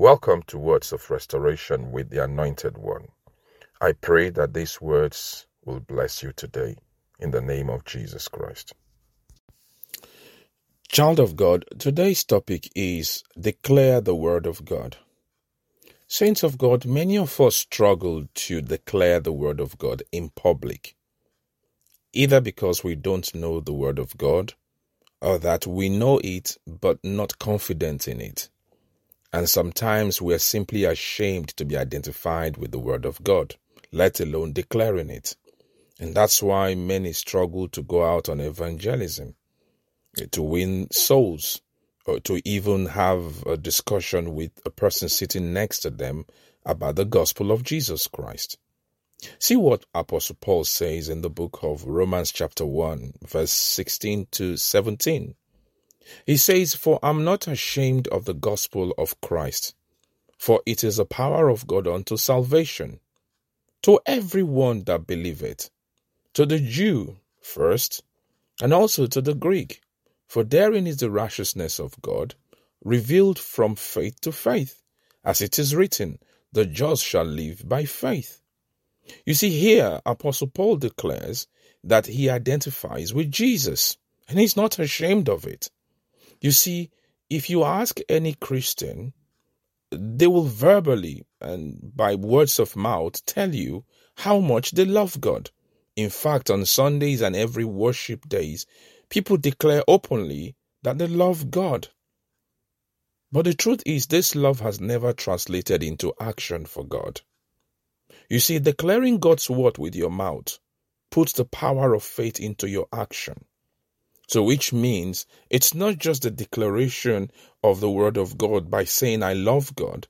Welcome to Words of Restoration with the Anointed One. I pray that these words will bless you today in the name of Jesus Christ. Child of God, today's topic is Declare the Word of God. Saints of God, many of us struggle to declare the Word of God in public, either because we don't know the Word of God or that we know it but not confident in it. And sometimes we are simply ashamed to be identified with the Word of God, let alone declaring it. And that's why many struggle to go out on evangelism, eh, to win souls, or to even have a discussion with a person sitting next to them about the gospel of Jesus Christ. See what Apostle Paul says in the book of Romans, chapter 1, verse 16 to 17. He says, For I'm not ashamed of the gospel of Christ, for it is the power of God unto salvation, to every one that believeth, to the Jew first, and also to the Greek, for therein is the righteousness of God, revealed from faith to faith, as it is written, The just shall live by faith. You see, here Apostle Paul declares that he identifies with Jesus, and he's not ashamed of it. You see, if you ask any Christian, they will verbally and by words of mouth tell you how much they love God. In fact, on Sundays and every worship days, people declare openly that they love God. But the truth is, this love has never translated into action for God. You see, declaring God's word with your mouth puts the power of faith into your action. So, which means it's not just the declaration of the word of God by saying, I love God,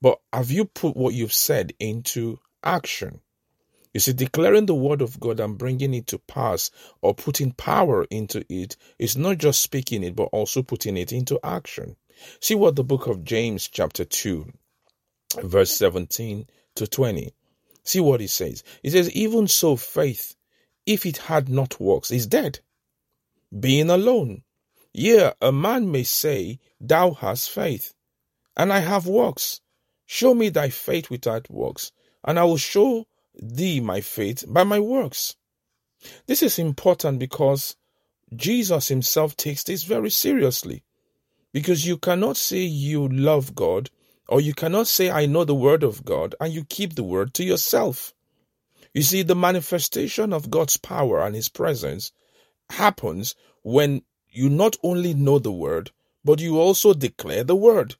but have you put what you've said into action? You see, declaring the word of God and bringing it to pass or putting power into it is not just speaking it, but also putting it into action. See what the book of James, chapter 2, verse 17 to 20. See what he says. He says, Even so, faith, if it had not works, is dead being alone. Yea, a man may say, Thou hast faith, and I have works. Show me thy faith without works, and I will show thee my faith by my works. This is important because Jesus himself takes this very seriously. Because you cannot say you love God, or you cannot say, I know the word of God, and you keep the word to yourself. You see, the manifestation of God's power and his presence happens when you not only know the word, but you also declare the word,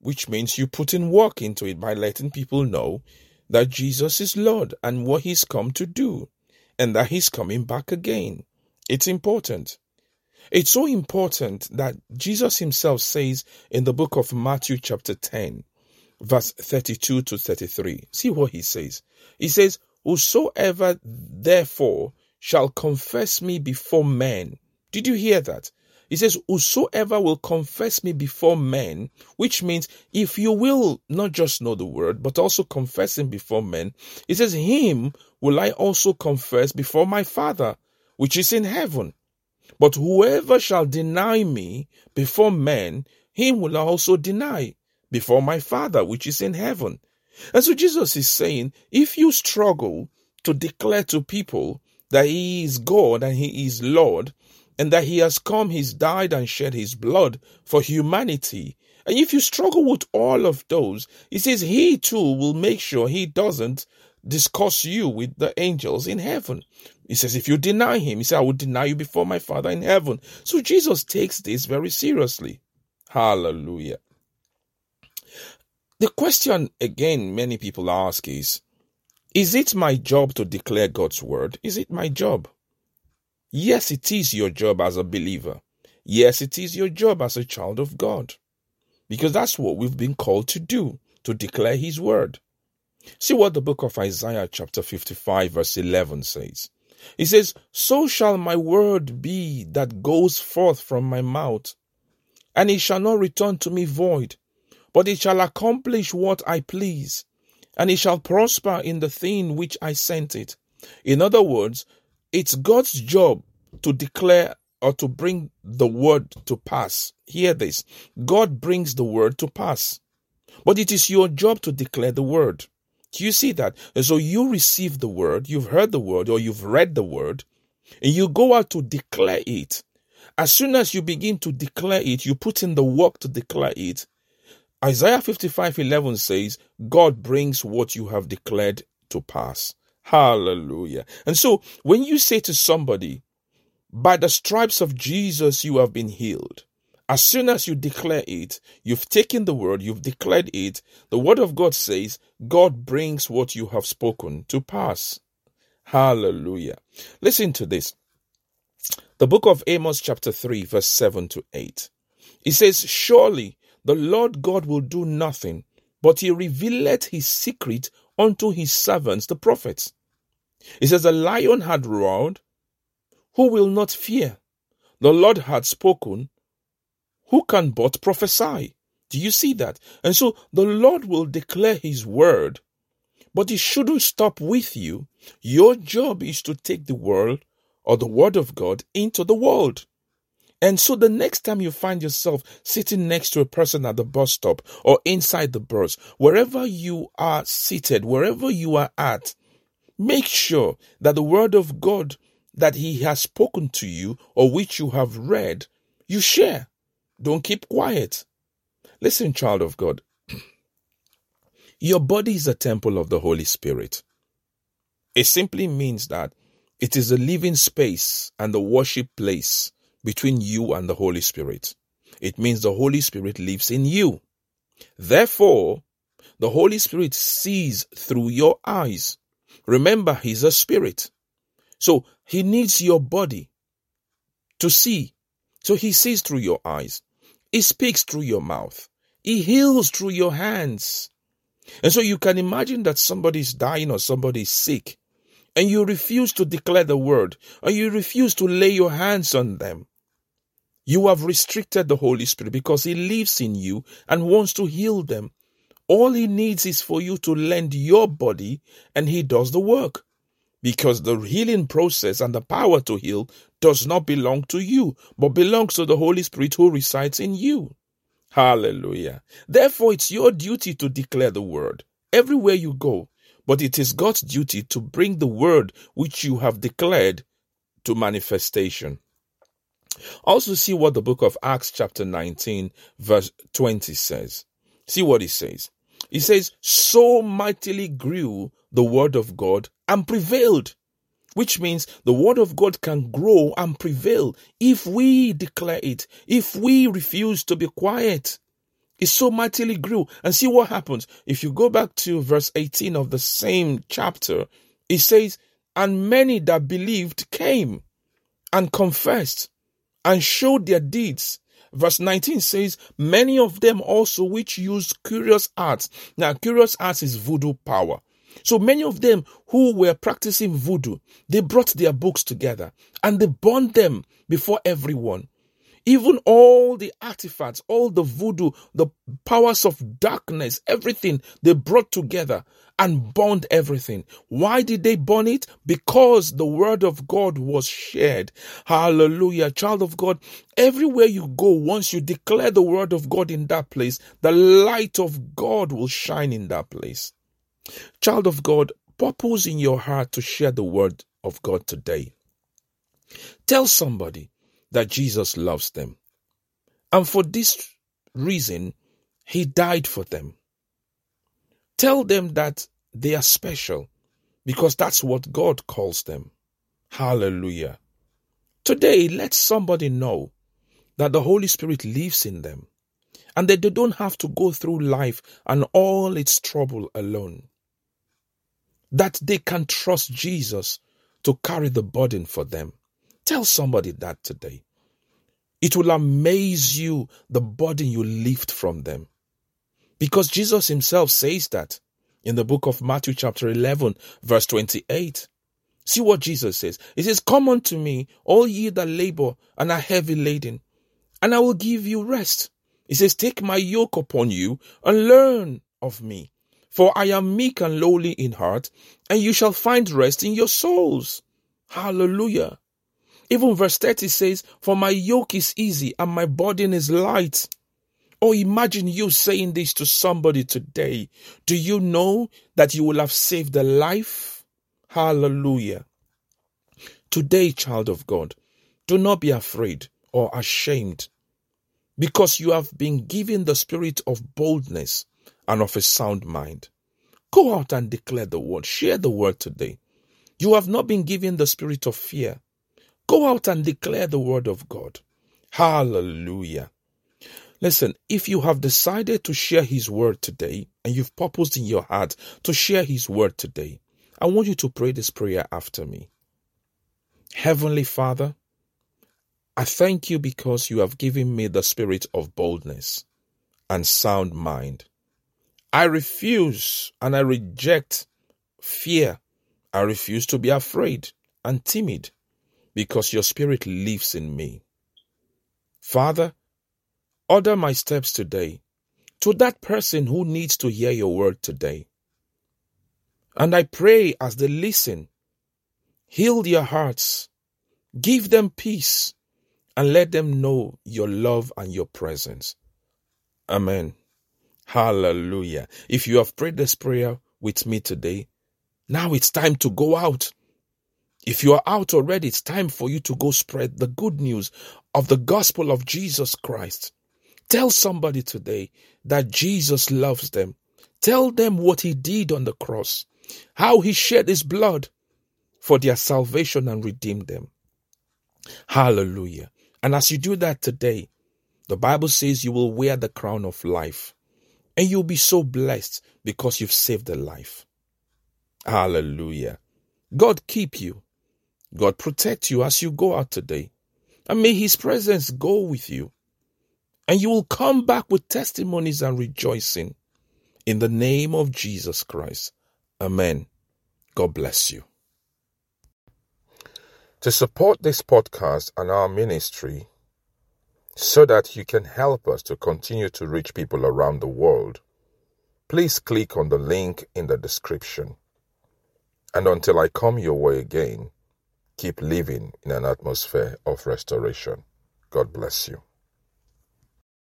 which means you put in work into it by letting people know that Jesus is Lord and what he's come to do, and that he's coming back again. It's important. It's so important that Jesus himself says in the book of Matthew, chapter 10, verse 32 to 33. See what he says. He says, Whosoever therefore shall confess me before men. Did you hear that? He says, Whosoever will confess me before men, which means if you will not just know the word, but also confess him before men, he says, Him will I also confess before my Father, which is in heaven. But whoever shall deny me before men, him will I also deny before my Father, which is in heaven. And so Jesus is saying, if you struggle to declare to people that he is God and he is Lord, and that he has come, he's died and shed his blood for humanity. And if you struggle with all of those, he says he too will make sure he doesn't discuss you with the angels in heaven. He says, if you deny him, he said, I will deny you before my Father in heaven. So Jesus takes this very seriously. Hallelujah. The question again many people ask is, is it my job to declare God's word? Is it my job? Yes, it is your job as a believer. Yes, it is your job as a child of God. Because that's what we've been called to do, to declare His word. See what the book of Isaiah, chapter 55, verse 11 says. It says, So shall my word be that goes forth from my mouth, and it shall not return to me void, but it shall accomplish what I please and it shall prosper in the thing which I sent it. In other words, it's God's job to declare or to bring the word to pass. Hear this God brings the word to pass. But it is your job to declare the word. Do you see that? And so you receive the word, you've heard the word, or you've read the word, and you go out to declare it. As soon as you begin to declare it, you put in the work to declare it. Isaiah 55 11 says, God brings what you have declared to pass. Hallelujah. And so when you say to somebody, by the stripes of Jesus, you have been healed. As soon as you declare it, you've taken the word, you've declared it. The word of God says, God brings what you have spoken to pass. Hallelujah. Listen to this. The book of Amos, chapter 3, verse 7 to 8. It says, Surely the Lord God will do nothing, but he revealeth his secret unto his servants, the prophets. It says, The lion had roared, who will not fear? The Lord had spoken, who can but prophesy? Do you see that? And so the Lord will declare his word, but it shouldn't stop with you. Your job is to take the word or the word of God into the world. And so the next time you find yourself sitting next to a person at the bus stop or inside the bus, wherever you are seated, wherever you are at, make sure that the word of God that he has spoken to you or which you have read, you share. Don't keep quiet. Listen, child of God. Your body is a temple of the Holy Spirit. It simply means that it is a living space and the worship place between you and the Holy Spirit. It means the Holy Spirit lives in you. Therefore, the Holy Spirit sees through your eyes. Remember, He's a spirit. So he needs your body to see. So he sees through your eyes. He speaks through your mouth. He heals through your hands. And so you can imagine that somebody is dying or somebody is sick and you refuse to declare the word or you refuse to lay your hands on them. You have restricted the Holy Spirit because He lives in you and wants to heal them. All He needs is for you to lend your body and He does the work because the healing process and the power to heal does not belong to you, but belongs to the Holy Spirit who resides in you. Hallelujah. Therefore, it's your duty to declare the word everywhere you go, but it is God's duty to bring the word which you have declared to manifestation. Also, see what the book of Acts, chapter 19, verse 20 says. See what it says. It says, So mightily grew the word of God and prevailed. Which means the word of God can grow and prevail if we declare it, if we refuse to be quiet. It so mightily grew. And see what happens. If you go back to verse 18 of the same chapter, it says, And many that believed came and confessed and showed their deeds. Verse 19 says, Many of them also which used curious arts. Now, curious arts is voodoo power. So many of them who were practicing voodoo, they brought their books together and they burned them before everyone. Even all the artifacts, all the voodoo, the powers of darkness, everything they brought together and burned everything. Why did they burn it? Because the word of God was shared. Hallelujah. Child of God, everywhere you go, once you declare the word of God in that place, the light of God will shine in that place. Child of God, purpose in your heart to share the word of God today. Tell somebody that Jesus loves them. And for this reason, he died for them. Tell them that they are special because that's what God calls them. Hallelujah. Today, let somebody know that the Holy Spirit lives in them and that they don't have to go through life and all its trouble alone that they can trust Jesus to carry the burden for them. Tell somebody that today. It will amaze you the burden you lift from them. Because Jesus himself says that in the book of Matthew, chapter 11, verse 28. See what Jesus says. He says, Come unto me, all ye that labor and are heavy laden, and I will give you rest. He says, Take my yoke upon you and learn of me, for I am meek and lowly in heart, and you shall find rest in your souls. Hallelujah. Even verse 30 says, For my yoke is easy and my burden is light. Or imagine you saying this to somebody today. Do you know that you will have saved a life? Hallelujah. Today, child of God, do not be afraid or ashamed because you have been given the spirit of boldness and of a sound mind. Go out and declare the word. Share the word today. You have not been given the spirit of fear. Go out and declare the word of God. Hallelujah. Listen, if you have decided to share His word today and you've purposed in your heart to share His word today, I want you to pray this prayer after me. Heavenly Father, I thank you because you have given me the spirit of boldness and sound mind. I refuse and I reject fear. I refuse to be afraid and timid because your spirit lives in me. Father, order my steps today to that person who needs to hear your word today. And I pray as they listen, heal their hearts, give them peace, and let them know your love and your presence. Amen. Hallelujah. If you have prayed this prayer with me today, now it's time to go out. If you are out already, it's time for you to go spread the good news of the gospel of Jesus Christ. Tell somebody today that Jesus loves them. Tell them what he did on the cross, how he shed his blood for their salvation and redeemed them. Hallelujah. And as you do that today, the Bible says you will wear the crown of life and you'll be so blessed because you've saved a life. Hallelujah. God keep you. God protect you as you go out today. And may his presence go with you. And you will come back with testimonies and rejoicing. In the name of Jesus Christ. Amen. God bless you. To support this podcast and our ministry, so that you can help us to continue to reach people around the world, please click on the link in the description. And until I come your way again, keep living in an atmosphere of restoration. God bless you.